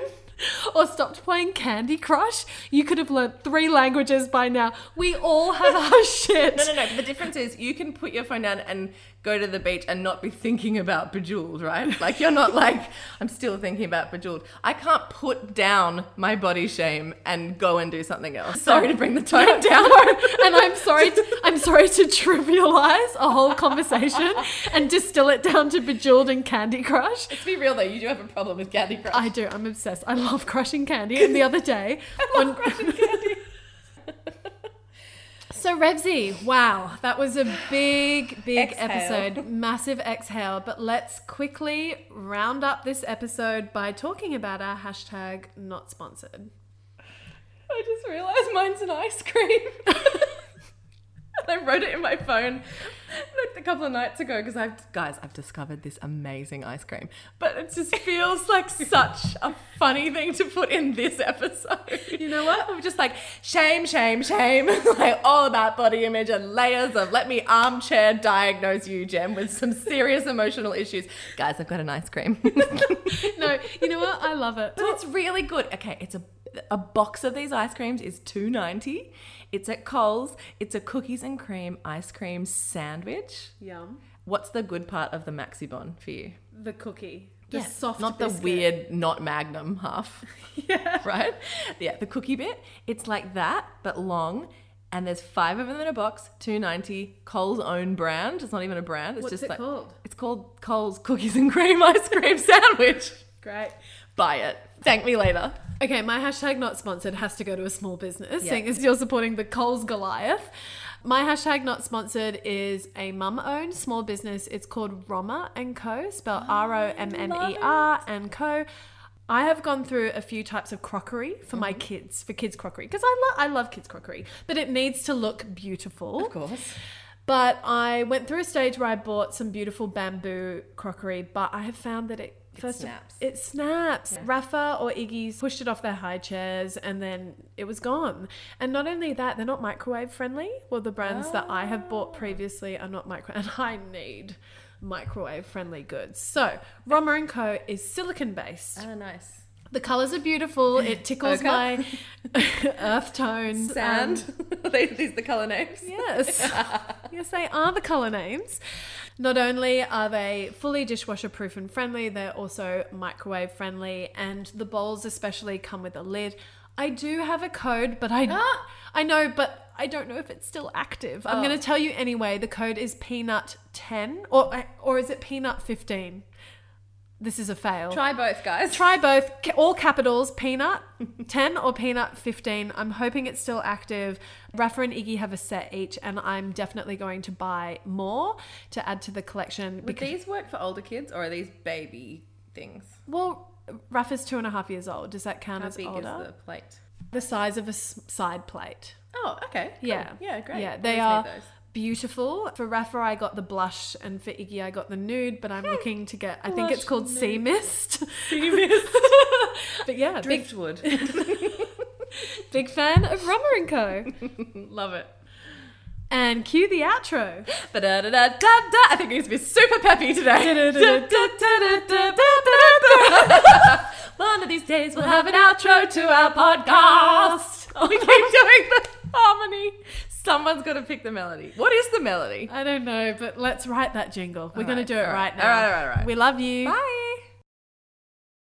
or stopped playing Candy Crush, you could have learnt three languages by now. We all have our shit. No, no, no. The difference is you can put your phone down and go to the beach and not be thinking about Bejeweled, right? Like you're not like, I'm still thinking about Bejeweled. I can't put down my body shame and go and do something else. Sorry to bring the tone down. and I'm sorry. To, I'm sorry to trivialize a whole conversation and distill it down to Bejeweled and Candy Crush. Let's be real though, you do have a problem with Candy Crush. I do. I'm obsessed. I love crushing candy. And the other day, on so Revsy, wow, that was a big, big episode, massive exhale. But let's quickly round up this episode by talking about our hashtag not sponsored. I just realized mine's an ice cream. I wrote it in my phone like a couple of nights ago because I've guys I've discovered this amazing ice cream, but it just feels like such a funny thing to put in this episode. You know what? I'm just like shame, shame, shame, like all about body image and layers of let me armchair diagnose you, Jem, with some serious emotional issues. Guys, I've got an ice cream. No, you know what? I love it. But it's really good. Okay, it's a a box of these ice creams is two ninety. It's at Coles. It's a cookies and cream ice cream sandwich. Yum. What's the good part of the Maxi Bon for you? The cookie. The soft not biscuit. the weird, not Magnum half, Yeah. right? Yeah, the cookie bit. It's like that, but long. And there's five of them in a box, two ninety. Coles own brand. It's not even a brand. It's What's just it like called? it's called Coles cookies and cream ice cream sandwich. Great. Buy it. Thank me later. Okay, my hashtag not sponsored has to go to a small business, Yeah. seeing as you're supporting the Coles Goliath. My hashtag not sponsored is a mum owned small business. It's called Rommer and Co. Spelled oh, R O M M E R and Co. I have gone through a few types of crockery for my mm-hmm. kids, for kids crockery, because I, I love kids crockery, but it needs to look beautiful. Of course. But I went through a stage where I bought some beautiful bamboo crockery, but I have found that it first of- snaps. it snaps. Rafa or Iggy's pushed it off their high chairs and then it was gone. And not only that, they're not microwave friendly. Well, the brands that I have bought oh. previously are not microwave, and I need microwave friendly goods. So, Rommer and Co is silicon based. Oh, nice. The colors are beautiful. It tickles Ochre? my earth tones. Sand. Um, They- These are the color names. Yes. yes, they are the colour names. Not only are they fully dishwasher proof and friendly, they're also microwave friendly, and the bowls especially come with a lid. I do have a code, but I Ah! I know, but I don't know if it's still active. I'm Oh. going to tell you anyway. The code is peanut 10 or or is it peanut 15? This is a fail. Try both, guys. Try both, all capitals, peanut 10 or peanut 15. I'm hoping it's still active. Rafa and Iggy have a set each, and I'm definitely going to buy more to add to the collection. Would these work for older kids or are these baby things? well, Rafa's two and a half years old. Does that count How as big older? is the plate? the size of a side plate. Oh, okay. cool. Yeah. Yeah, great. Yeah, they Always are those. Beautiful. For Rafa, I got the blush, and for Iggy, I got the nude. But I'm looking to get. I think Blush it's called Sea Mist. Sea mist. but yeah, big Driftwood. big fan of Rommer and Co. Love it. And cue the outro. Ba-da-da-da-da-da. I think it needs to be super peppy today. One of these days we'll have an outro to our podcast. Oh we keep doing the harmony. Someone's got to pick the melody. What is the melody? I don't know, but let's write that jingle. We're All going right, to do it right, right, now. all right, all right, all right. We love you. Bye.